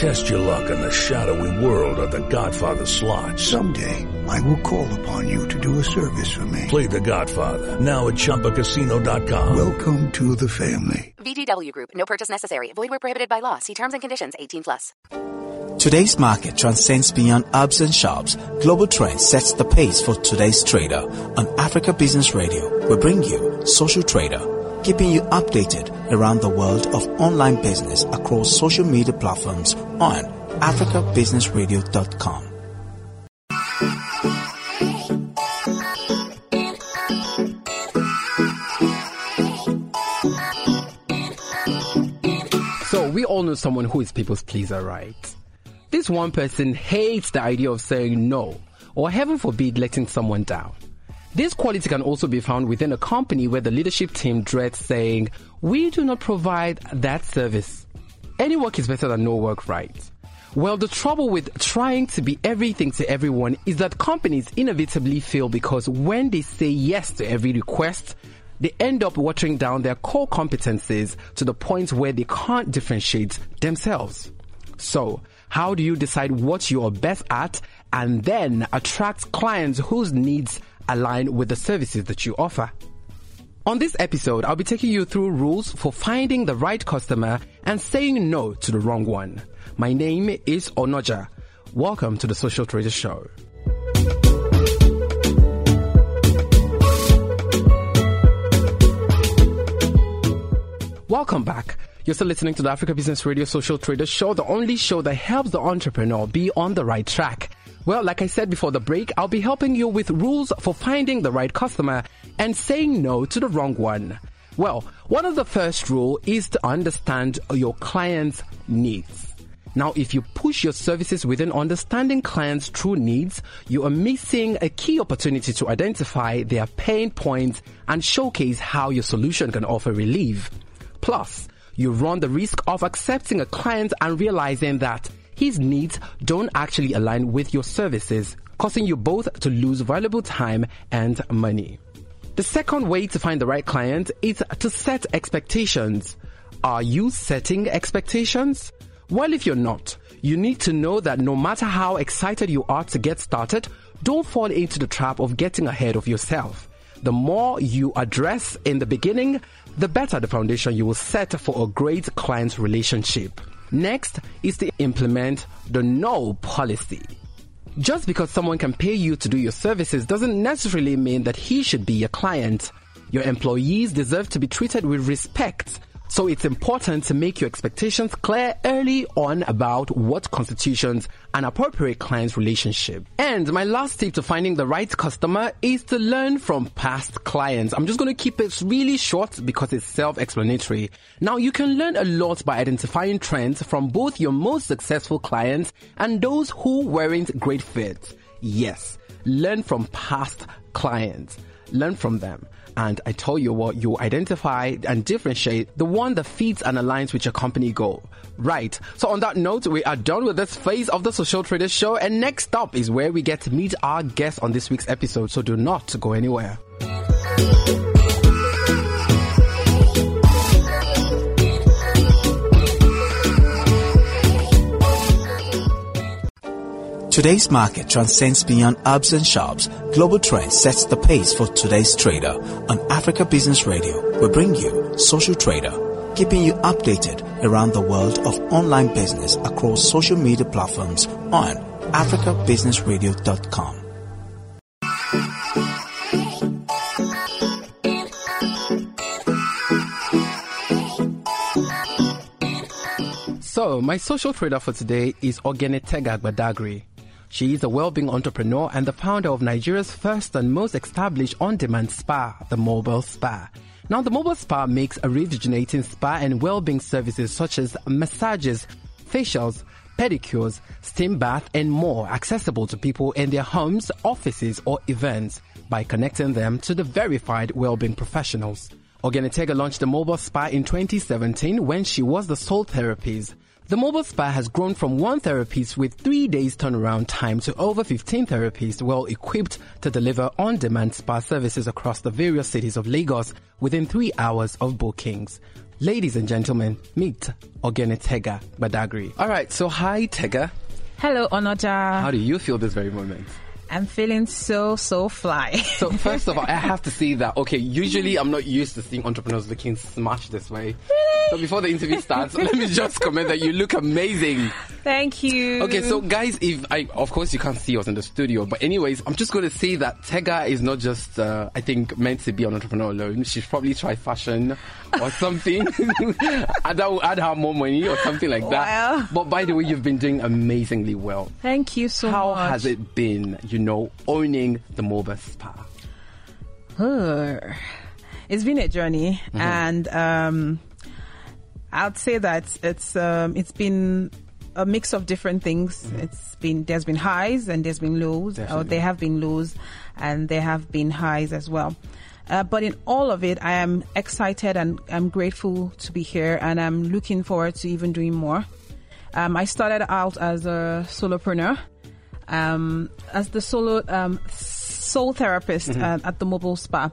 Test your luck in the shadowy world of The Godfather slot. Someday, I will call upon you to do a service for me. Play The Godfather now at ChumbaCasino.com. Welcome to the family. VGW Group. No purchase necessary. Void where prohibited by law. See terms and conditions. 18 plus. Today's market transcends beyond ups and shops. Global Trends sets the pace for today's trader. On Africa Business Radio, we bring you Social Trader keeping you updated around the world of online business across social media platforms on africabusinessradio.com. So we all know someone who is people's pleaser, right? This one person hates the idea of saying no, or heaven forbid letting someone down. This quality can also be found within a company where the leadership team dreads saying, we do not provide that service. Any work is better than no work, right? Well, the trouble with trying to be everything to everyone is that companies inevitably fail because when they say yes to every request, they end up watering down their core competencies to the point where they can't differentiate themselves. So, how do you decide what you are best at and then attract clients whose needs align with the services that you offer? On this episode, I'll be taking you through rules for finding the right customer and saying no to the wrong one. My name is Onoja. Welcome to the Social Trader Show. Welcome back. You're still listening to the Africa Business Radio Social Trader Show, the only show that helps the entrepreneur be on the right track. Well, like I said before the break, I'll be helping you with rules for finding the right customer and saying no to the wrong one. Well, one of the first rule is to understand your client's needs. Now, if you push your services within understanding clients' true needs, you are missing a key opportunity to identify their pain points and showcase how your solution can offer relief. Plus, you run the risk of accepting a client and realizing that his needs don't actually align with your services, causing you both to lose valuable time and money. The second way to find the right client is to set expectations. Are you setting expectations? Well, if you're not, you need to know that no matter how excited you are to get started, don't fall into the trap of getting ahead of yourself. The more you address in the beginning, the better the foundation you will set for a great client relationship. Next is to implement the no policy. Just because someone can pay you to do your services doesn't necessarily mean that he should be your client. Your employees deserve to be treated with respect so it's important to make your expectations clear early on about what constitutes an appropriate client relationship. And my last tip to finding the right customer is to learn from past clients. I'm just going to keep it really short because it's self-explanatory. Now you can learn a lot by identifying trends from both your most successful clients and those who weren't great fits. Yes, learn from past clients. Learn from them. And I tell you what, you identify and differentiate the one that fits and aligns with your company goal. Right. So on that note, we are done with this phase of the Social Traders Show. And next up is where we get to meet our guest on this week's episode. So do not go anywhere. Today's market transcends beyond ups and shops. Global Trends sets the pace for today's trader. On Africa Business Radio, we bring you Social Trader, keeping you updated around the world of online business across social media platforms on africabusinessradio.com. So, my social trader for today is Ogenetega Badagri. She is a well-being entrepreneur and the founder of Nigeria's first and most established on-demand spa, the Mobile Spa. Now, the Mobile Spa makes a rejuvenating spa and well-being services such as massages, facials, pedicures, steam bath, and more accessible to people in their homes, offices, or events by connecting them to the verified well-being professionals. Ogenetega launched the mobile spa in 2017 when she was the sole therapist. The mobile spa has grown from one therapist with three days turnaround time to over 15 therapists well equipped to deliver on-demand spa services across the various cities of Lagos within three hours of bookings. Ladies and gentlemen, meet Ogenetega Badagri. All right, so hi Tega. Hello, Onoja. How do you feel this very moment? I'm feeling so, so fly. So first of all, I have to say that okay, usually I'm not used to seeing entrepreneurs looking smashed this way. Really? So before the interview starts, let me just comment that you look amazing. Thank you. Okay, so guys, if I of course you can't see us in the studio, but anyways, I'm just going to say that Tega is not just uh, I think meant to be an entrepreneur alone. She's probably tried fashion or something. and that will add her more money or something like that. Wow. But by the way, you've been doing amazingly well. Thank you so How much. has it been, you know, owning the Mobile Spa? It's been a journey, Mm-hmm. and um, I'd say that it's um, it's been a mix of different things. It's been there's been highs and there's been lows, or Definitely. there have been lows, and there have been highs as well. Uh, but in all of it, I am excited and I'm grateful to be here, and I'm looking forward to even doing more. Um, I started out as a solopreneur, um, as the solo um, sole therapist uh, at the mobile spa.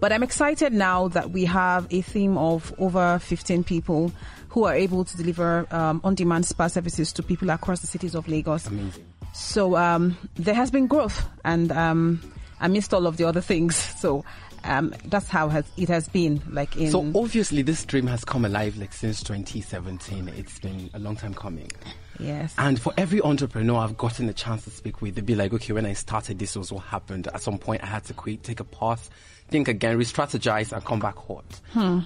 But I'm excited now that we have a team of over 15 people who are able to deliver um, on-demand spa services to people across the cities of Lagos. Amazing. So um, there has been growth, and um, I missed all of the other things. So um, that's how has, it has been. Like in So obviously this dream has come alive like since 2017. It's been a long time coming. yes, And for every entrepreneur I've gotten the chance to speak with, they'd be like, okay, when I started, this was what happened. At some point, I had to quit, take a pause, think again, re-strategize, and come back hot.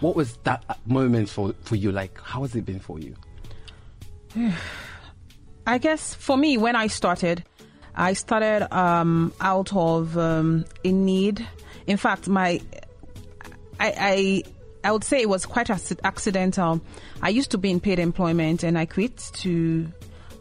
What was that uh, moment for, for you? Like, how has it been for you? I guess for me, when I started, I started um, out of um, a need. In fact, my I, I I would say it was quite accidental. I used to be in paid employment, and I quit to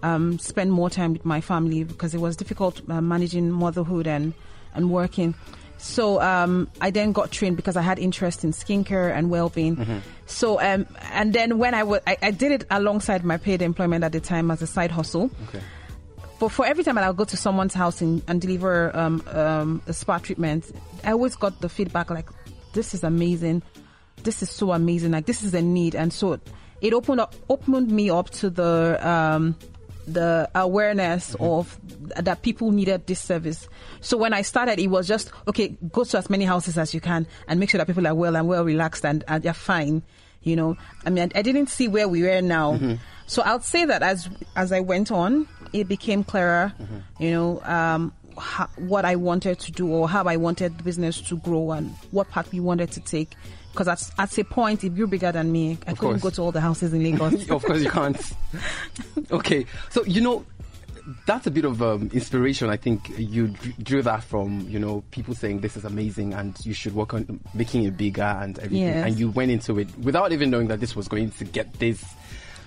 um, spend more time with my family because it was difficult uh, managing motherhood and and working. So um, I then got trained because I had interest in skincare and well-being. So um, and then when I wa- I, I did it alongside my paid employment at the time as a side hustle. Okay. But for every time I'll go to someone's house and, and deliver um, um, a spa treatment, I always got the feedback like, "This is amazing, this is so amazing, like this is a need." And so it opened up, opened me up to the um, the awareness mm-hmm. of that people needed this service. So when I started, it was just okay, go to as many houses as you can and make sure that people are well and well relaxed and, and they're fine. You know, I mean, I didn't see where we were now. Mm-hmm. So I'll say that as as I went on, it became clearer. Mm-hmm. You know, um, what I wanted to do or how I wanted the business to grow and what path we wanted to take. Because at, at a point, it grew bigger than me. I Of couldn't course. go to all the houses in Lagos. of course you can't. okay, so you know that's a bit of um, inspiration. I think you drew that from you know people saying this is amazing and you should work on making it bigger and everything, Yes. and you went into it without even knowing that this was going to get this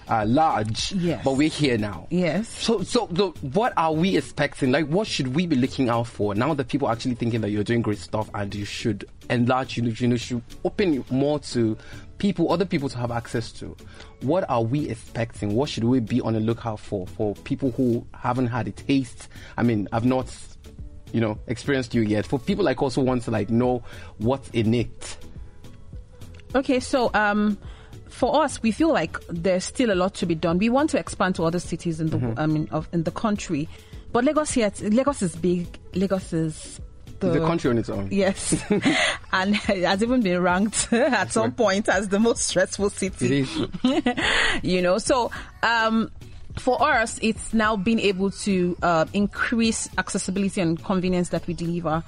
uh, large. Yes. But we're here now. Yes. So, so, so, what are we expecting? Like, what should we be looking out for now that people are actually thinking that you're doing great stuff and you should enlarge, you know, you know, should open more to people, other people to have access to? What are we expecting? What should we be on the lookout for for people who haven't had a taste? I mean, I've not, you know, experienced you yet. For people like us who want to like know what's in it. Okay, so um, for us, we feel like there's still a lot to be done. We want to expand to other cities in the Mm-hmm. I mean, of, in the country, but Lagos here, Lagos is big. Lagos is the, The country on its own. Yes, and it has even been ranked at some point as the most stressful city. It is. you know so um for us it's now being able to uh, increase accessibility and convenience that we deliver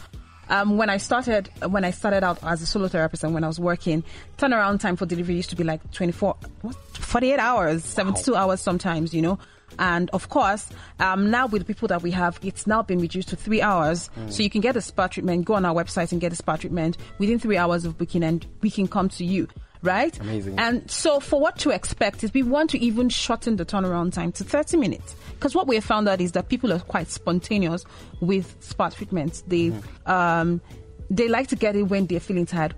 um, when I started, when I started out as a solo therapist and when I was working, turnaround time for delivery used to be like 24, what, 48 hours, 72 hours sometimes, you know. And of course, um, now with the people that we have, it's now been reduced to three hours. So you can get a spa treatment, go on our website and get a spa treatment within three hours of booking and we can come to you. Right? Amazing. And so, for what to expect is we want to even shorten the turnaround time to 30 minutes. Because what we have found out is that people are quite spontaneous with spa treatments. They um, they like to get it when they're feeling tired.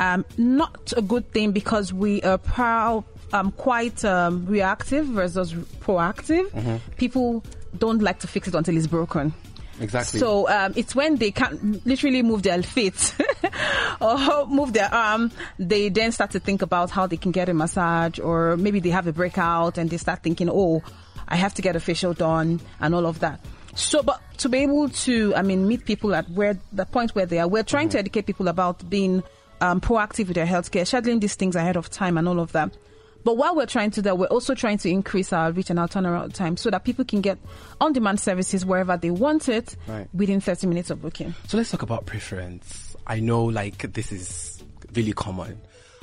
um, not a good thing because we are proud, um, quite um, reactive versus proactive. Mm-hmm. People don't like to fix it until it's broken. Exactly. So um, it's when they can't literally move their feet or move their arm, they then start to think about how they can get a massage, or maybe they have a breakout and they start thinking, oh, I have to get a facial done and all of that. So, but to be able to, I mean, meet people at where the point where they are, we're trying to educate people about being um, proactive with their healthcare, scheduling these things ahead of time and all of that. But while we're trying to do that, we're also trying to increase our reach and our turnaround time so that people can get on-demand services wherever they want it Right. within 30 minutes of booking. So let's talk about preference. I know like this is really common.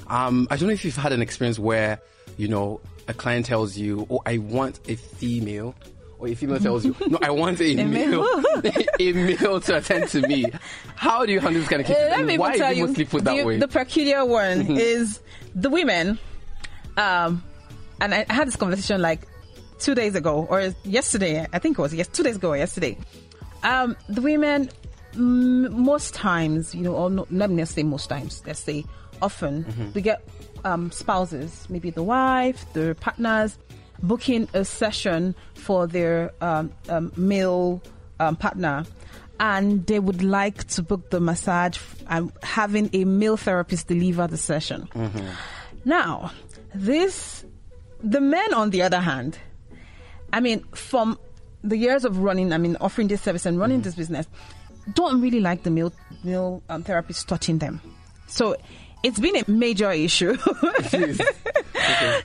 Um, I don't know if you've had an experience where, you know, a client tells you, oh, I want a female. Or a female tells you, no, I want a, male, a male to attend to me. How do you handle this kind of case? Uh, let And me why is tell it you, mostly put that the, way? the peculiar one is the women. Um, and I had this conversation like two days ago or yesterday. I think it was yes, two days ago or yesterday. Um, the women, mm, most times, you know, or no, let me say most times. Let's say often Mm-hmm. we get um, spouses, maybe the wife, the partners, booking a session for their um, um, male um, partner and they would like to book the massage and having a male therapist deliver the session. Now, this, the men on the other hand, I mean, from the years of running, I mean, offering this service and running this business, don't really like the male, male um, therapist touching them. So it's been a major issue.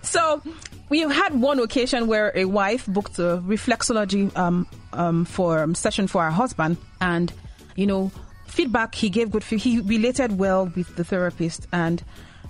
So we've had one occasion where a wife booked a reflexology um, um, for um, session for her husband, and you know, feedback he gave good. He related well with the therapist, and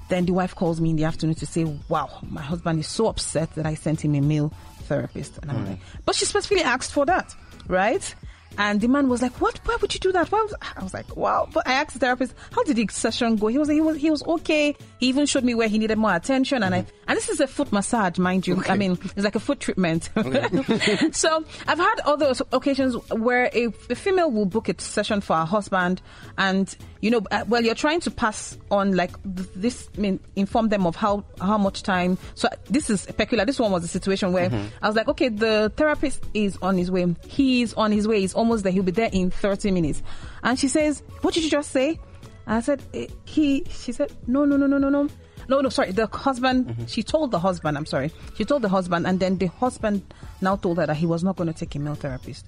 then the wife calls me in the afternoon to say, "Wow, my husband is so upset that I sent him a male therapist," and I'm like, "But she specifically asked for that, right?" And the man was like, "What? Why would you do that?" Why was, I was like, "Wow!" But I asked the therapist, "How did the session go?" He was he was he was okay. He even showed me where he needed more attention, and I mm-hmm. and this is a foot massage, mind you. I mean, it's like a foot treatment. so I've had other occasions where a, a female will book a session for her husband, and you know, uh, well, you're trying to pass on like this, I mean, inform them of how how much time. So this is peculiar. This one was a situation where I was like, okay, the therapist is on his way. He's on his way. He's almost there. He'll be there in 30 minutes. And she says, what did you just say? And I said, eh, he. She said, no, no, no, no, no, no. No, no, sorry. The husband, she told the husband, I'm sorry. She told the husband, and then the husband now told her that he was not going to take a male therapist.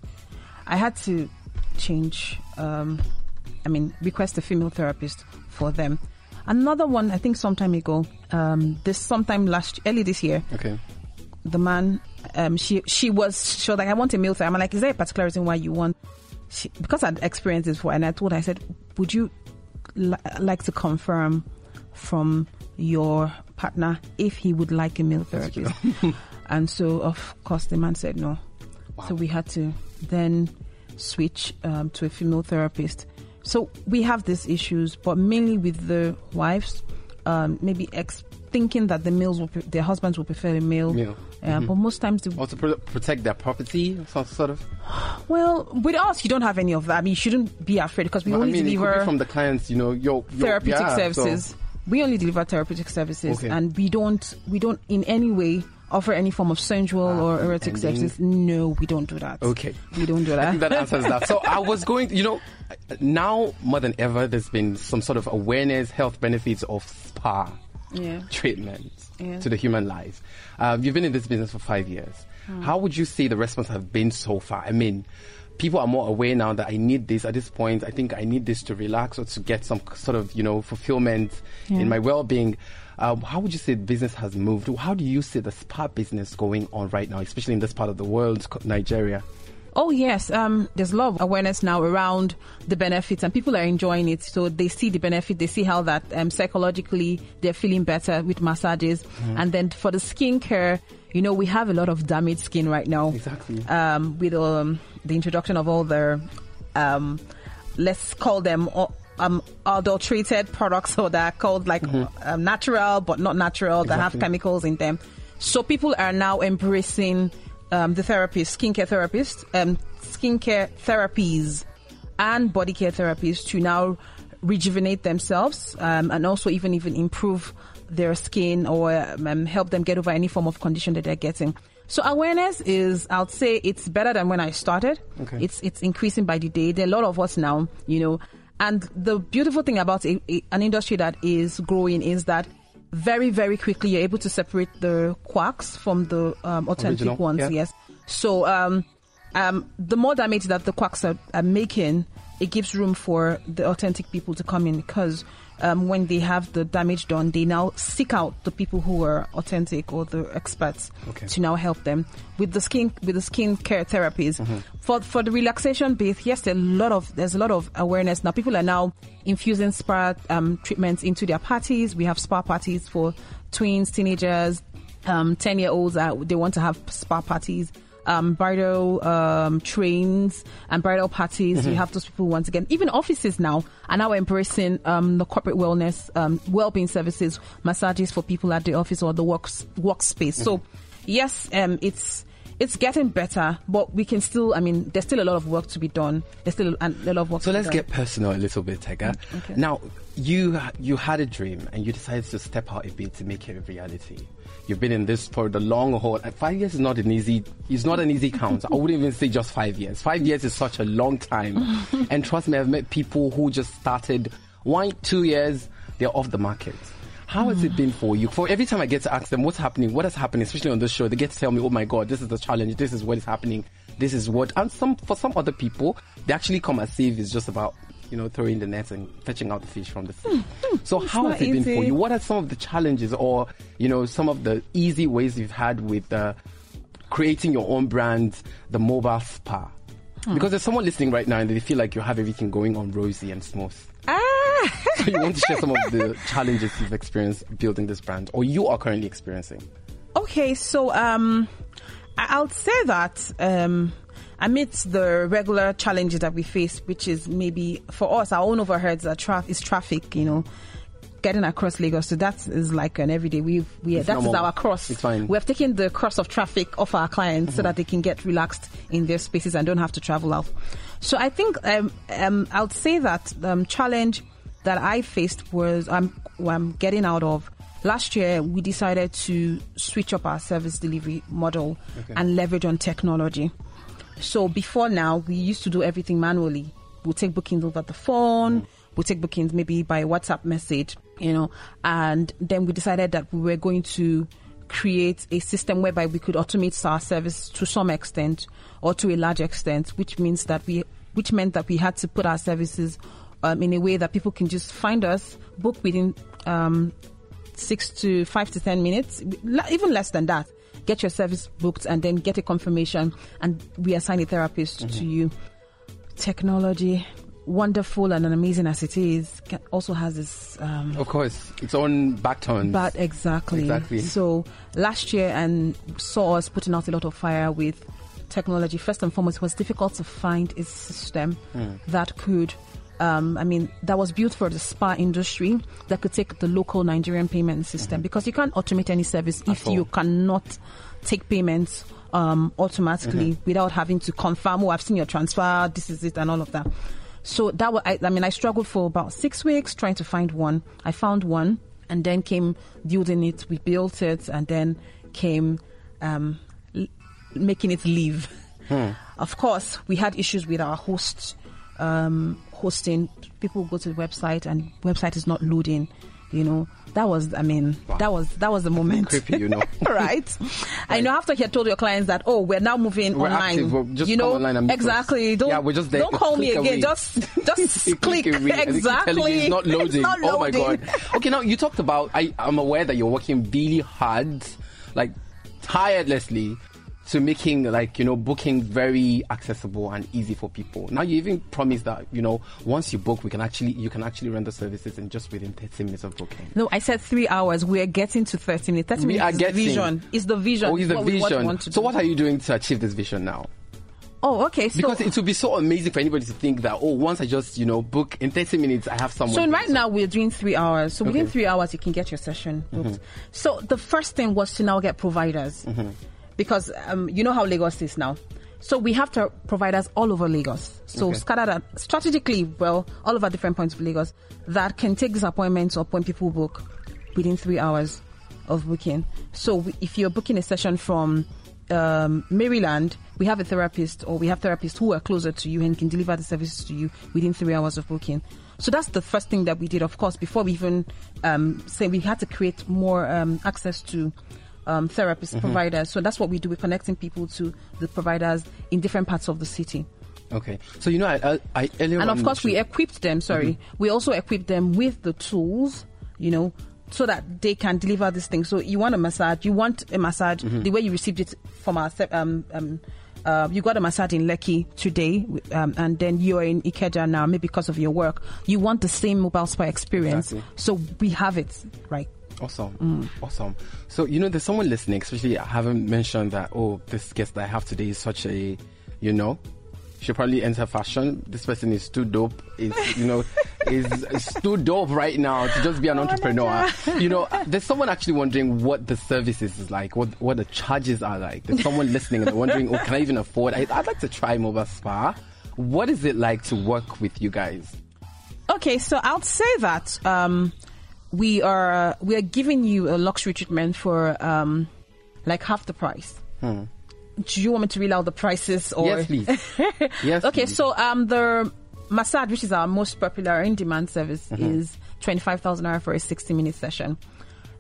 I had to change, um, I mean, request a female therapist for them. Another one, I think sometime ago, um, this sometime last, early this year, okay. the man, um, she she was was like, I want a male therapist. I'm like, is there a particular reason why you want? She, because I'd experienced this before, and I told her, I said, would you li- like to confirm from your partner if he would like a male therapist? and so, of course, the man said no. So we had to then switch um, to a female therapist. So we have these issues, but mainly with the wives, um, maybe ex- thinking that the males will, pre- their husbands will prefer a male. Male. Uh, But most times, Or to pro- protect their property, sort of. well, with us, you don't have any of that. I mean, you shouldn't be afraid because we I only mean, it could deliver from the clients, you know, your, your therapeutic yeah, so- services. We only deliver therapeutic services, Okay. and we don't we don't in any way offer any form of sensual or erotic ending. services. No, we don't do that. Okay. we don't do that. I that. think that answers that. So I was going, you know, now more than ever, there's been some sort of awareness, health benefits of spa yeah. treatment Yeah. to the human life. Um, you've been in this business for five years. Hmm. How would you say the response have been so far? I mean, people are more aware now that I need this at this point. I think I need this to relax or to get some sort of, you know, fulfillment Yeah. in my well-being. Um, how would you say business has moved? How do you see the spa business going on right now, especially in this part of the world, Nigeria? Oh yes, um, there's a lot of awareness now around the benefits, and people are enjoying it. So they see the benefit, they see how that um, psychologically they're feeling better with massages, and then for the skincare, you know, we have a lot of damaged skin right now. Exactly. Um, with um, the introduction of all the, um, let's call them. Um, adulterated products or that are called like um, natural but not natural that have chemicals in them. So people are now embracing um, the therapists, skincare therapists, um, skincare therapies, and body care therapies to now rejuvenate themselves um, and also even even improve their skin or um, help them get over any form of condition that they're getting. So awareness is, I'll say, it's better than when I started. Okay. It's it's increasing by the day. There are a lot of us now, you know, and the beautiful thing about a, a- an industry that is growing is that very very quickly you're able to separate the quacks from the um, authentic Original, ones. yeah. Yes. So um, um, the more damage that the quacks are, are making, it gives room for the authentic people to come in because um, when they have the damage done, they now seek out the people who are authentic or the experts Okay. to now help them with the skin with the skin care therapies. Mm-hmm. For for the relaxation bath, yes, a lot of there's a lot of awareness now. People are now infusing spa um, treatments into their parties. We have spa parties for twins, teenagers, um, ten year olds. Uh, they want to have spa parties. Um, bridal um, trains and bridal parties. Mm-hmm. You have those people once again. Even offices now are now embracing um, the corporate wellness, um, well-being services, massages for people at the office or the works workspace. So, Mm-hmm. yes, um, it's it's getting better, but we can still. I mean, there's still a lot of work to be done. There's still a, a lot of work. So to let's done. get personal a little bit, Tega. okay. Now, you you had a dream and you decided to step out a bit to make it a reality. You've been in this for the long haul. Five years is not an easy. It's not an easy count. I wouldn't even say just five years. Five years is such a long time. and trust me, I've met people who just started one, two years. They're off the market. How has it been for you? For every time I get to ask them what's happening, what has happened, especially on this show, they get to tell me, "Oh my God, this is the challenge. This is what is happening. This is what." And some for some other people, they actually come as if it's just about you know throwing the net and fetching out the fish from the sea. so how not has it been for you? What are some of the challenges, or you know, some of the easy ways you've had with uh, creating your own brand, the mobile spa? Because there's someone listening right now and they feel like you have everything going on rosy and smooth. Ah! So you want to share some of the challenges you've experienced building this brand or you are currently experiencing? Okay, so um, I'll say that um, amidst the regular challenges that we face, which is maybe for us, our own overheads are is traffic, you know, getting across Lagos. So that is like an everyday. We we It's that is normal. our cross. It's fine. We have taken the cross of traffic off our clients so that they can get relaxed in their spaces and don't have to travel out. So I think um, um, I'll say that um, challenge that I faced was um, what I'm getting out of. Last year, we decided to switch up our service delivery model and leverage on technology. So before now, we used to do everything manually. We'll take bookings over the phone. We'll take bookings maybe by WhatsApp message, you know, and then we decided that we were going to create a system whereby we could automate our service to some extent or to a large extent, which means that we, which meant that we had to put our services um, in a way that people can just find us, book within um, six to five to ten minutes, even less than that. Get your service booked and then get a confirmation, and we assign a therapist to you. Technology, wonderful and amazing as it is, can, also has this um, Of course, its own back turns. but exactly. Exactly. So last year and saw us putting out a lot of fire with technology. First and foremost, it was difficult to find a system Hmm. that could. Um, I mean, that was built for the spa industry that could take the local Nigerian payment system because you can't automate any service if Mm-hmm. all. you cannot take payments um, automatically Mm-hmm. without having to confirm, oh, I've seen your transfer, this is it, and all of that. So that was, I, I mean, I struggled for about six weeks trying to find one. I found one and then came building it. We built it and then came um, l- making it live. Of course, we had issues with our host um, hosting. People go to the website and website is not loading. You know, that was, I mean, that was that was the moment. Creepy, you know. right? I know after you had told your clients that, oh, we're now moving We're online. active, you know, online and meet us. exactly. Don't, Yeah, we're just there. Don't call me again. away. Just just click. away, and they keep telling you Exactly. It's not loading. It's not Oh my god. Okay, now you talked about. I, I'm aware that you're working really hard, like tirelessly, to making like you know booking very accessible and easy for people. Now you even promise that you know once you book, we can actually you can actually render services in just within 30 minutes of booking. No, I said three hours. We're getting to 30 minutes. 30 We minutes are is getting the vision. It's the vision. Oh, is the what we- what we vision. so what are you doing to achieve this vision now? Oh, okay. So, Because it would be so amazing for anybody to think that oh, once I just you know book in 30 minutes, I have someone. So right now we're doing three hours. So within Okay. three hours you can get your session booked. Mm-hmm. So the first thing was to now get providers, because um, you know how Lagos is now. So we have to providers all over Lagos. So Okay. scattered at, strategically, well, all over different points of Lagos that can take these appointments up when people book within three hours of booking. So we, if you're booking a session from um, Maryland, we have a therapist or we have therapists who are closer to you and can deliver the services to you within three hours of booking. So that's the first thing that we did, of course, before we even um, say we had to create more um, access to um, therapists, providers. So that's what we do. We're connecting people to the providers in different parts of the city. Okay. So you know, I, I, I earlier And of course, we equipped them, sorry, we also equipped them with the tools, you know, so that they can deliver this thing. So you want a massage, you want a massage the way you received it from our, um, um, uh, you got a massage in Lekki today, um, and then you're in Ikeja now, maybe because of your work. You want the same mobile spa experience. Exactly. So we have it, right? Awesome. Mm. Awesome. So, you know, there's someone listening, especially I haven't mentioned that, oh, this guest that I have today is such a, you know, she probably enter fashion. This person is too dope. Is, you know, is, is too dope right now to just be Oh, an entrepreneur. You know, there's someone actually wondering what the services is like, what, what the charges are like. There's someone listening and they're wondering, oh, can I even afford? I, I'd like to try mobile spa. What is it like to work with you guys? Okay, so I'll say that um, we are we are giving you a luxury treatment for um, like half the price. Do you want me to read out the prices? Or Yes, please. Yes. okay, please. so um, the massage, which is our most popular in-demand service, Mm-hmm. is twenty-five thousand naira for a sixty-minute session,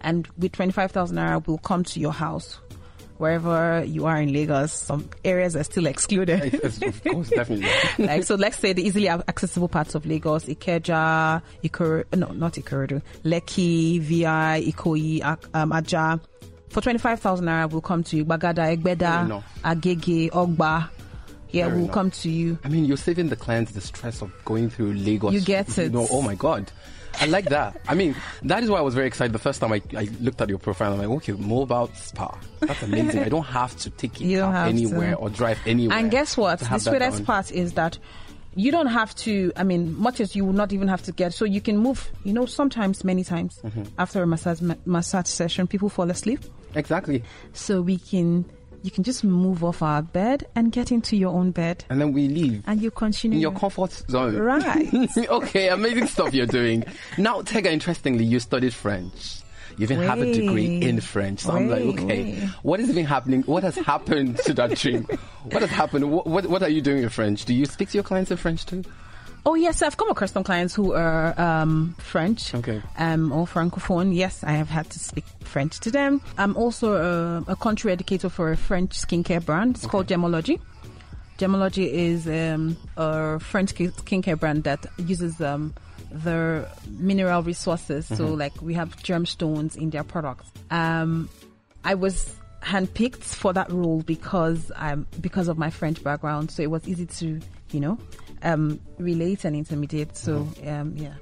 and with twenty-five thousand naira, we'll come to your house. Wherever you are in Lagos, some areas are still excluded. It's- of course, definitely. like so let's say the easily accessible parts of Lagos, Ikeja, Ikor no, not Ikorodu, Lekki, VI, Ikoyi, um, Aja. For 25,000 naira, we'll come to you. Gbagada, Egbeda. Agege, Ogba. Yeah, Fair we'll enough. come to you. I mean, you're saving the clients the stress of going through Lagos. You get You it. know, oh my God. I like that. I mean, that is why I was very excited the first time I, I looked at your profile. I'm like, okay, mobile spa. That's amazing. I don't have to take it You don't out have anywhere to. or drive anywhere. And guess what? The sweetest part is that you don't have to, I mean, much as you will not even have to get, so you can move, you know, sometimes, many times, Mm-hmm. after a massage, ma- massage session, people fall asleep. Exactly. So we can, you can just move off our bed and get into your own bed. And then we leave. And you continue. in your comfort zone. Right. okay, amazing stuff you're doing. Now, Tega, interestingly, you studied French. You even have a degree in French. So I'm like, okay, wait. what is even happening? What has happened to that dream? What has happened? What, what, what are you doing in French? Do you speak to your clients in French too? Oh yes, I've come across some clients who are um, French, Okay. um, or francophone. Yes, I have had to speak French to them. I'm also a, a country educator for a French skincare brand. It's called Gemology. Gemology is um, a French skincare brand that uses um, their mineral resources. So, like we have gemstones in their products. Um, I was handpicked for that role because I'm because of my French background. So it was easy to, you know, um, relate and intermediate. So um, yeah.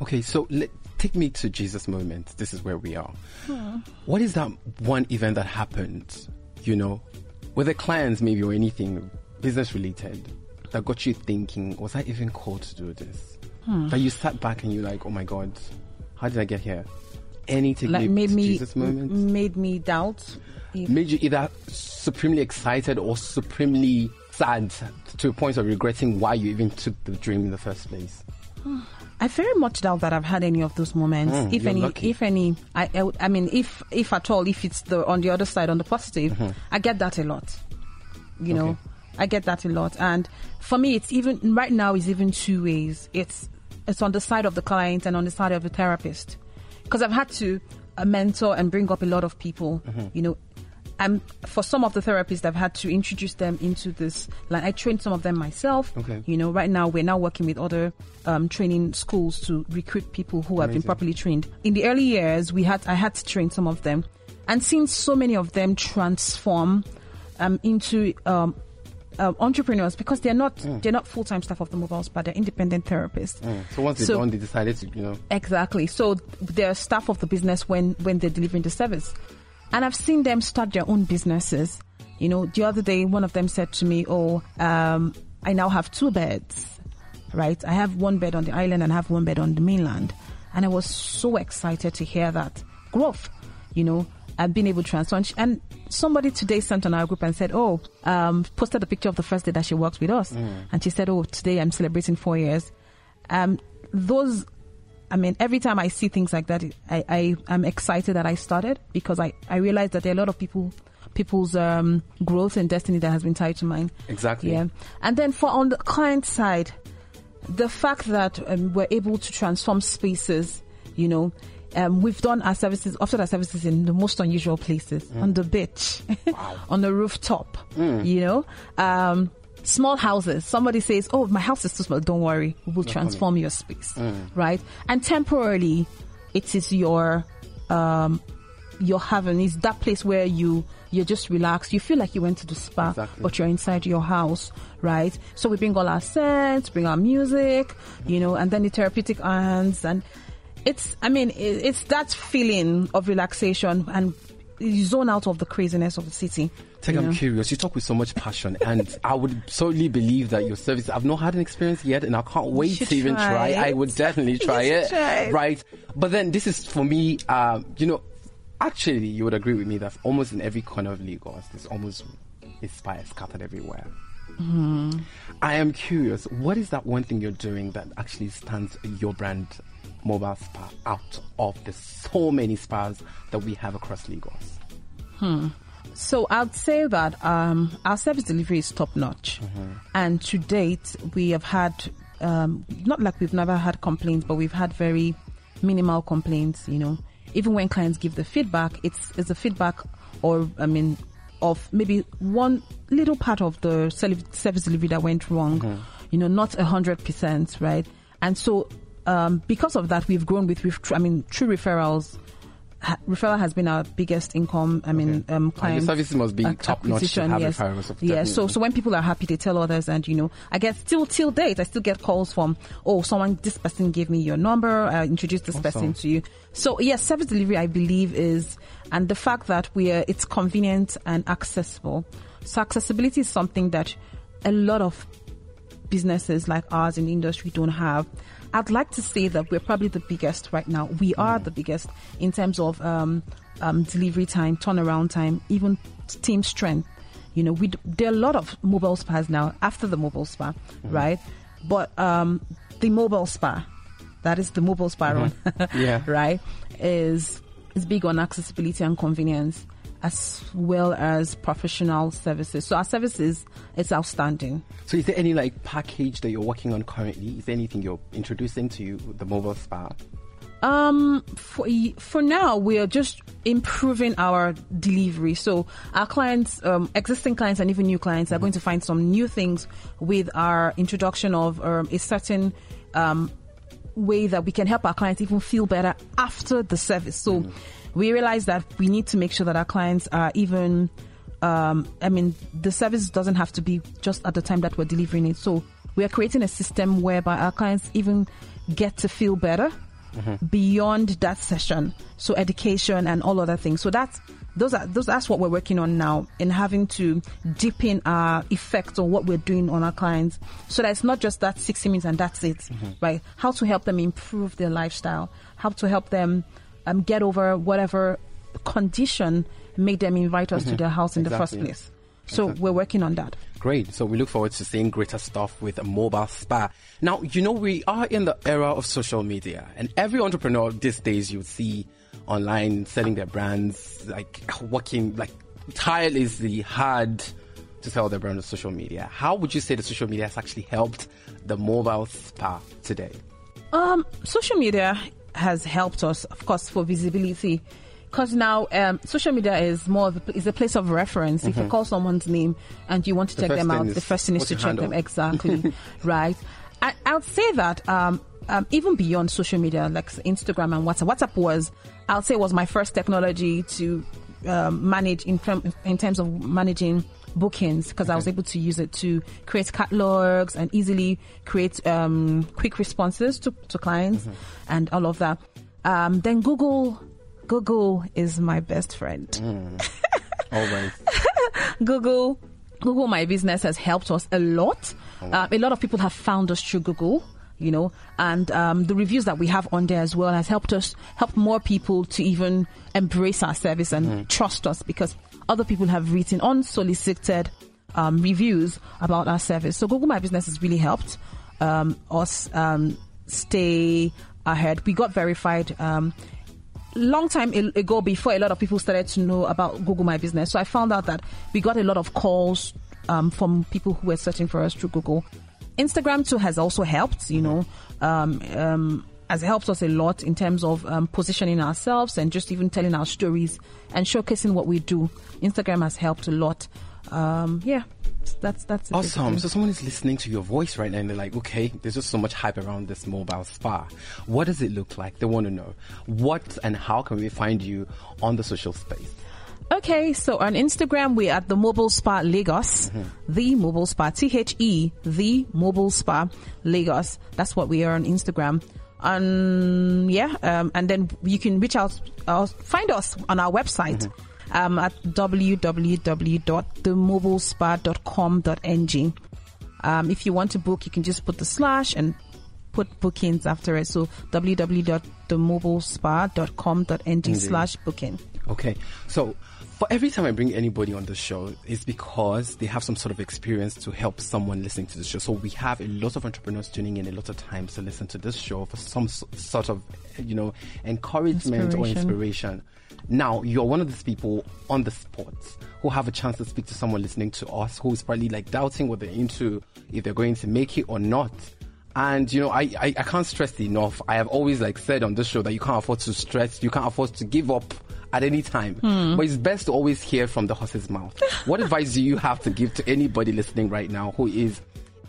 Okay, so let, take me to Jesus moment. This is where we are. What is that one event that happened, you know, with a clients maybe or anything business related that got you thinking, was I even called to do this? That you sat back and you're like, oh my God, how did I get here? Any take Like me made to me Jesus moment? made me doubt. If, made you either supremely excited or supremely sad to a point of regretting why you even took the dream in the first place? I very much doubt that I've had any of those moments. Mm, if any, lucky. if any, I, I, I mean, if if at all, if it's the on the other side, on the positive, I get that a lot. You know, Mm-hmm. Okay. I get that a lot, and for me, it's even right now. It's even two ways. It's it's on the side of the client and on the side of the therapist, because I've had to uh, mentor and bring up a lot of people. Mm-hmm. You know, and for some of the therapists, I've had to introduce them into this. Like I trained some of them myself. Okay. You know, right now we're now working with other um, training schools to recruit people who have been properly trained. In the early years, we had I had to train some of them, and since so many of them transform um, into um, um, entrepreneurs because they're not they're not full time staff of the mobile spa, they're independent therapists. Mm. So once they're So- done, they decided to, you know, Exactly. So they're staff of the business when when they're delivering the service, and I've seen them start their own businesses. You know, the other day one of them said to me, "Oh, um, I now have two beds. Right, I have one bed on the island and I have one bed on the mainland." And I was so excited to hear that growth. You know, and being able to transform. And somebody today sent on our group and said, "Oh, um, posted a picture of the first day that she worked with us," and she said, "Oh, today I'm celebrating four years." Um, those, I mean, every time I see things like that, I, I am excited that I started because I I realize that there are a lot of people. People's um, growth and destiny that has been tied to mine. Exactly. Yeah. And then for on the client side, the fact that um, we're able to transform spaces, you know, um, we've done our services, offered our services in the most unusual places, on the beach, on the rooftop, you know, um, small houses. Somebody says, "Oh, my house is too small." Don't worry, we will transform your space, right? And temporarily, it is your um, your haven is that place where you you're just relaxed. You feel like you went to the spa, Exactly. but you're inside your house, right? So we bring all our scents, bring our music, you know, and then the therapeutic irons, and it's. I mean, it's that feeling of relaxation and you zone out of the craziness of the city. Take, you I'm know? curious. You talk with so much passion, and I would solely believe that your service. I've not had an experience yet, and I can't wait to even try try. it. I would definitely try it. try. Right, but then this is for me. Um, you know, actually, you would agree with me that almost in every corner of Lagos, there's almost a spy scattered everywhere. Mm-hmm. I am curious. What is that one thing you're doing that actually stands your brand? Mobile spa out of the so many spas that we have across Lagos. Hmm. So I'd say that um, our service delivery is top notch, and to date we have had um, not like we've never had complaints, but we've had very minimal complaints. You know, even when clients give the feedback, it's it's a feedback, or I mean, of maybe one little part of the service delivery that went wrong. You know, not a hundred percent, right? And so um, because of that, we've grown with ref- I mean, true referrals ha- referral has been our biggest income. I mean, Okay. um, And client your services must be ac- top-notch to have yes. referrals of- Yeah. So, so when people are happy, they tell others, and you know, I get still till date, I still get calls from, oh, someone, this person gave me your number, I introduced this person to you. So yes, service delivery, I believe is, and the fact that we are, it's convenient and accessible. So accessibility is something that a lot of businesses like ours in the industry don't have. I'd like to say that we're probably the biggest right now. We are the biggest in terms of um, um, delivery time, turnaround time, even team strength. You know, we d- there are a lot of mobile spas now after the mobile spa, right? But um, the mobile spa, that is the mobile spa run, Yeah. right, is is big on accessibility and convenience as well as professional services. So our services it's outstanding. So is there any like package that you're working on currently? Is there anything you're introducing to you, the mobile spa? Um, for for now, we are just improving our delivery. So our clients, um, existing clients, and even new clients are going to find some new things with our introduction of um, a certain um, way that we can help our clients even feel better after the service. So we realize that we need to make sure that our clients are even. Um, I mean, the service doesn't have to be just at the time that we're delivering it. So we are creating a system whereby our clients even get to feel better beyond that session. So education and all other things. So that's those are those that's what we're working on now in having to deepen our effect on what we're doing on our clients. So that it's not just that 60 minutes and that's it, right? How to help them improve their lifestyle, how to help them um, get over whatever condition made them invite us to their house in the first place. So we're working on that. Great. So we look forward to seeing greater stuff with a mobile spa. Now, you know, we are in the era of social media and every entrepreneur these days you see online selling their brands, like working like tirelessly hard to sell their brand on social media. How would you say the social media has actually helped the mobile spa today? Um, social media has helped us, of course, for visibility. Because now um, social media is more of a, is a place of reference. If you call someone's name and you want to The check them out, the first thing is to check them exactly, right? I, I would say that um, um, even beyond social media, like Instagram and WhatsApp, WhatsApp was, I'll say, was my first technology to um, manage in, term, in terms of managing bookings because I was able to use it to create catalogs and easily create um, quick responses to, to clients and all of that. Um, then Google, Google is my best friend. Always. Google, Google My Business has helped us a lot. Uh, a lot of people have found us through Google. you know, and um, the reviews that we have on there as well has helped us help more people to even embrace our service and trust us because other people have written unsolicited um, reviews about our service. So Google My Business has really helped um, us um, stay ahead. We got verified. Um, long time ago before a lot of people started to know about Google My Business. So I found out that we got a lot of calls um, from people who were searching for us through Google. Instagram too has also helped, you know, um, um, has helped us a lot in terms of um, positioning ourselves and just even telling our stories and showcasing what we do. Instagram has helped a lot. Um, yeah, that's that's Awesome. So someone is listening to your voice right now and they're like, okay, there's just so much hype around this mobile spa. What does it look like? They want to know. What and how can we find you on the social space? Okay, so on Instagram, we're at the Mobile Spa Lagos, the Mobile Spa, T H E, the Mobile Spa Lagos. That's what we are on Instagram. Um, yeah, um, and then you can reach out, uh, find us on our website um, at www.themobilespa.com.ng. Um, if you want to book, you can just put the slash and put bookings after it. So www.themobilespa.com.ng slash booking. Okay. So for every time I bring anybody on the show, it's because they have some sort of experience to help someone listening to the show. So we have a lot of entrepreneurs tuning in a lot of times to listen to this show for some sort of, you know, encouragement or Inspiration. inspiration. Now, you're one of these people on the spot who have a chance to speak to someone listening to us who is probably like doubting what they're into, if they're going to make it or not. And you know, I, I, I can't stress enough. I have always like said on this show that you can't afford to stress, you can't afford to give up at any time. But it's best to always hear from the horse's mouth. what advice do you have to give to anybody listening right now who is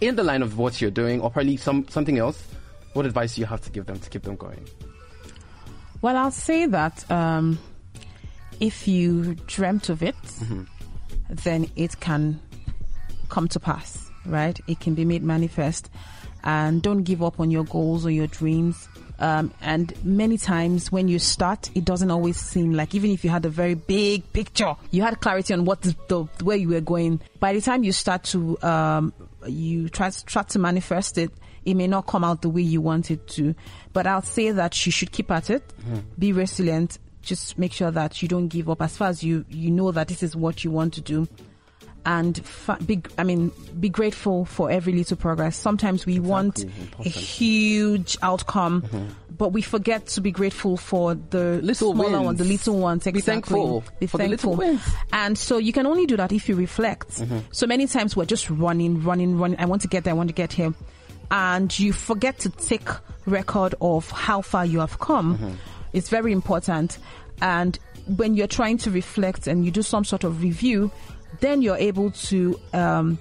in the line of what you're doing or probably some something else? What advice do you have to give them to keep them going? Well, I'll say that um, if you dreamt of it, then it can come to pass, right? It can be made manifest. And don't give up on your goals or your dreams. Um, and many times when you start, it doesn't always seem like, even if you had a very big picture, you had clarity on what the, the where you were going. By the time you start to, um, you try, to try to manifest it, it may not come out the way you want it to. But I'll say that you should keep at it, be resilient, just make sure that you don't give up. As far as you, you know that this is what you want to do and fa- be, I mean, be grateful for every little progress. Sometimes we want a huge outcome, mm-hmm. but we forget to be grateful for the Little smaller wins. ones, the little ones. Be thankful Be for the little thankful. wins. And so you can only do that if you reflect. Mm-hmm. So many times we're just running, running, running. I want to get there. I want to get here. And you forget to take record of how far you have come. Mm-hmm. It's very important. And when you're trying to reflect and you do some sort of review, then you're able to um,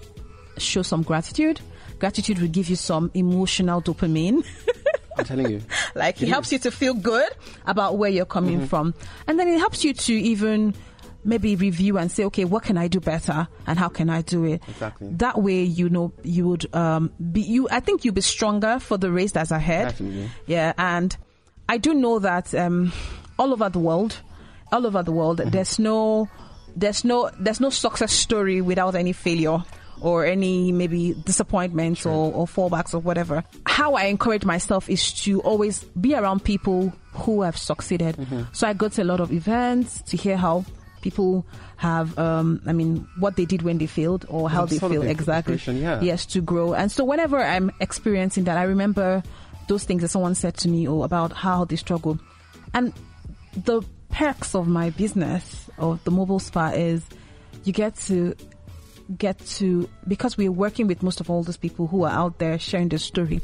show some gratitude. Gratitude will give you some emotional dopamine. I'm telling you. like it It helps you to feel good about where you're coming from and then it helps you to even maybe review and say okay what can i do better and how can i do it Exactly. that way you know you would um be you i think you'll be stronger for the race that's ahead Definitely. yeah and i do know that um all over the world all over the world there's no there's no there's no success story without any failure or any maybe disappointments or, or fallbacks or whatever. How I encourage myself is to always be around people who have succeeded. So I go to a lot of events to hear how people have um I mean what they did when they failed or how they feel exactly. yeah. Yes, to grow. And so whenever I'm experiencing that I remember those things that someone said to me or about how they struggle. And the perks of my business of the mobile spa is you get to get to because we're working with most of all those people who are out there sharing their story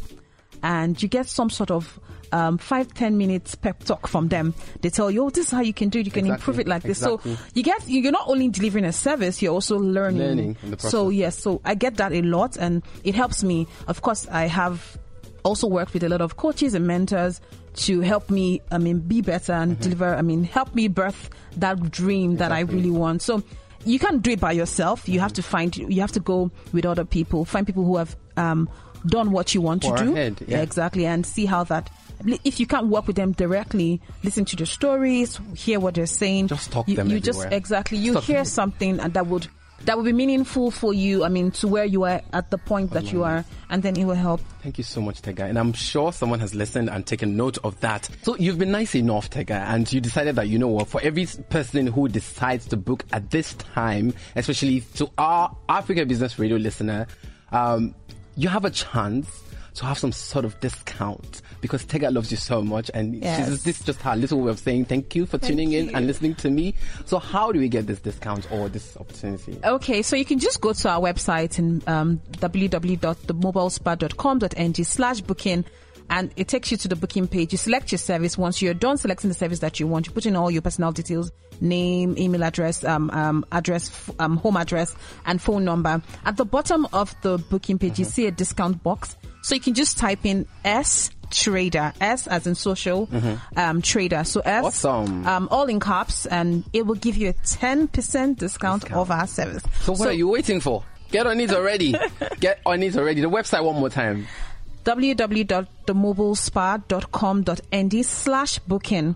and you get some sort of um, five ten minutes pep talk from them. They tell you oh this is how you can do it. You can Exactly, improve it like this. Exactly. so you get you're not only delivering a service you're also learning, Learning in the so yes so i get that a lot and it helps me. Of course i have also worked with a lot of coaches and mentors to help me i mean be better and deliver i mean help me birth that dream that i Mm-hmm. Really want so you can't do it by yourself you have to find you have to go with other people find people who have um, done what you want to do yeah. exactly and see how that if you can't work with them directly listen to their stories hear what they're saying Just talk you, them you just everywhere. exactly you hear them. something and that would that will be meaningful for you. I mean, to where you are at the point that you are, and then it will help. Thank you so much, Tega. And I'm sure someone has listened and taken note of that. So you've been nice enough, Tega, and you decided that, you know what, for every person who decides to book at this time, especially to our Africa Business Radio listener, um, you have a chance to have some sort of discount because Tega loves you so much and Yes. she's, this is just her little way of saying thank you for tuning in and listening to me. So how do we get this discount or this opportunity? Okay, so you can just go to our website and um, www.themobilespa.com.ng slash booking and it takes you to the booking page. You select your service. Once you're done selecting the service that you want, you put in all your personal details, name, email address, um, um, address, f- um, home address, and phone number. At the bottom of the booking page, you see a discount box. So you can just type in S trader, S as in social, um, trader. So S, Awesome. um, all in caps, and it will give you a 10% discount, of our service. So what are you waiting for? Get on it already. Get on it already. The website one more time. www.themobilespa.com.ng slash booking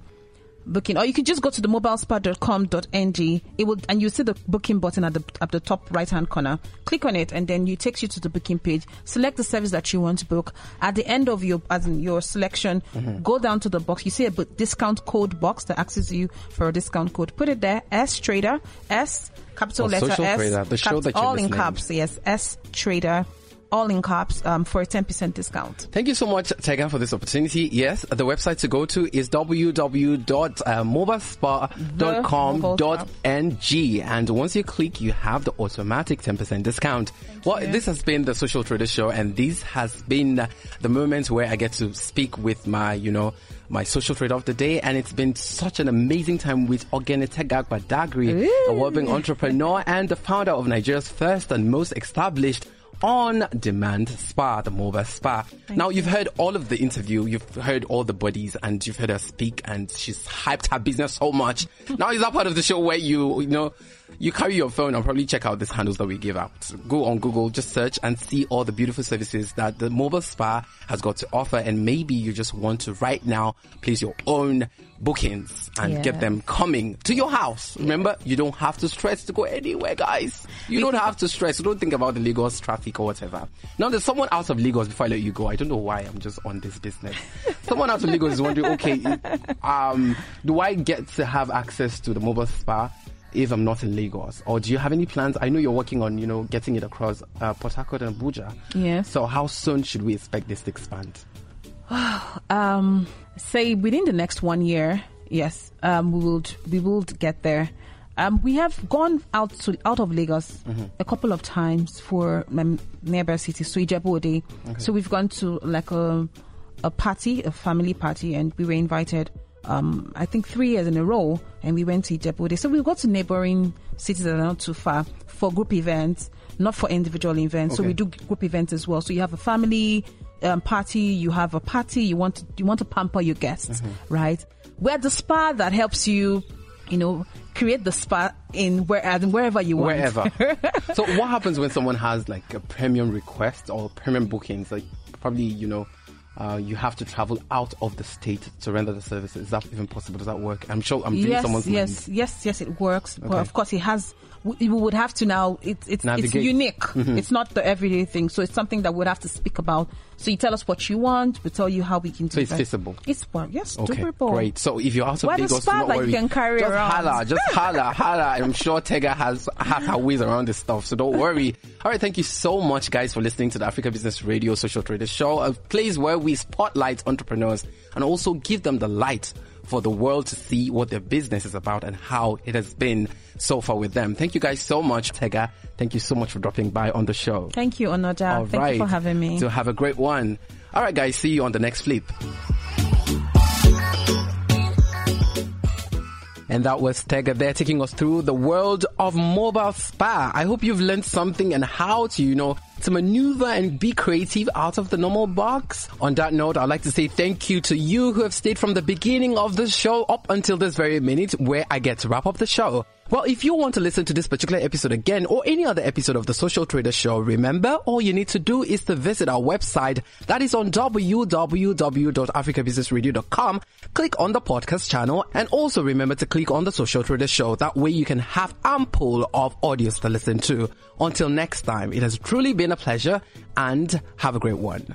booking or you can just go to the mobilespa.com.ng it will and you see the booking button at the at the top right hand corner. Click on it and then it takes you to the booking page. Select the service that you want to book. At the end of your as in your selection mm-hmm. go down to the box. You see a discount code box that asks you for a discount code. Put it there. S trader s capital Oh, letter s Trader, the show cap- that all in caps yes s trader all in caps um, for a 10% discount Thank you so much, Tega, for this opportunity. Yes, the website to go to is www.mobilespa.com.ng. And once you click, you have the automatic 10% discount. well, this has been the Social Trader Show, and this has been the moment where I get to speak with my, you know, my social trade of the day, and it's been such an amazing time with Ogenetega Badagri, a well-being entrepreneur and the founder of Nigeria's first and most established on-demand spa, the mobile spa. now you've heard all of the interview, you've heard all the bodies, and you've heard her speak, and she's hyped her business so much. now is that part of the show where you, you know, you carry your phone and probably check out these handles that we give out. Go on Google, just search and see all the beautiful services that the mobile spa has got to offer, and maybe you just want to right now place your own bookings and get them coming to your house. Remember, you don't have to stress to go anywhere, guys. You don't have to stress. You don't think about the Lagos traffic or whatever. Now, there's someone out of Lagos before I let you go. I don't know why I'm just on this business. someone out of Lagos is wondering, okay, um, do I get to have access to the mobile spa? If I'm not in Lagos, or do you have any plans? I know you're working on, you know, getting it across uh, Port Harcourt and Abuja. Yes. So how soon should we expect this to expand? um, say within the next one year, yes, um, we will we will get there. Um, we have gone out to out of Lagos a couple of times for my neighbor city, so Ijebu-Ode. So we've gone to like a a party, a family party, and we were invited. Um, I think three years in a row, and we went to Ijebu-Ode. So we go to neighboring cities that are not too far for group events, not for individual events. So we do group events as well. So you have a family um, party, you have a party, you want to, you want to pamper your guests, right? We're the spa that helps you, you know, create the spa in where wherever you want. wherever. so what happens when someone has like a premium request or premium bookings? Like probably you know. Uh, you have to travel out of the state to render the services. Is that even possible? Does that work? I'm sure I'm doing yes, someone's yes, mind. yes, yes, it works. But of course, it has. We would have to now. It, it's it's unique. Mm-hmm. It's not the everyday thing. So it's something that we'd have to speak about. So you tell us what you want. We tell you how we can do So it's that. feasible. It's well, yes, Okay, doable. great. So if you're out of Lagos, not that you worry. can carry just around. holla, just holla, holla. I'm sure Tega has has her ways around this stuff, so don't worry. All right, thank you so much, guys, for listening to the Africa Business Radio Social Trader Show, a place where we spotlight entrepreneurs and also give them the light for the world to see what their business is about and how it has been so far with them. Thank you guys so much, Tega. Thank you so much for dropping by on the show. Thank you, Onoja. All Thank right. you for having me. So have a great one. All right, guys. See you on the next flip. And that was Tega there taking us through the world of mobile spa. I hope you've learned something and how to, you know, to maneuver and be creative out of the normal box. On that note, I'd like to say thank you to you who have stayed from the beginning of the show up until this very minute where I get to wrap up the show. Well, if you want to listen to this particular episode again or any other episode of the Social Trader Show, remember all you need to do is to visit our website that is on www.africabusinessradio.com. Click on the podcast channel and also remember to click on the Social Trader Show. That way you can have ample of audios to listen to. Until next time, it has truly been a pleasure and have a great one.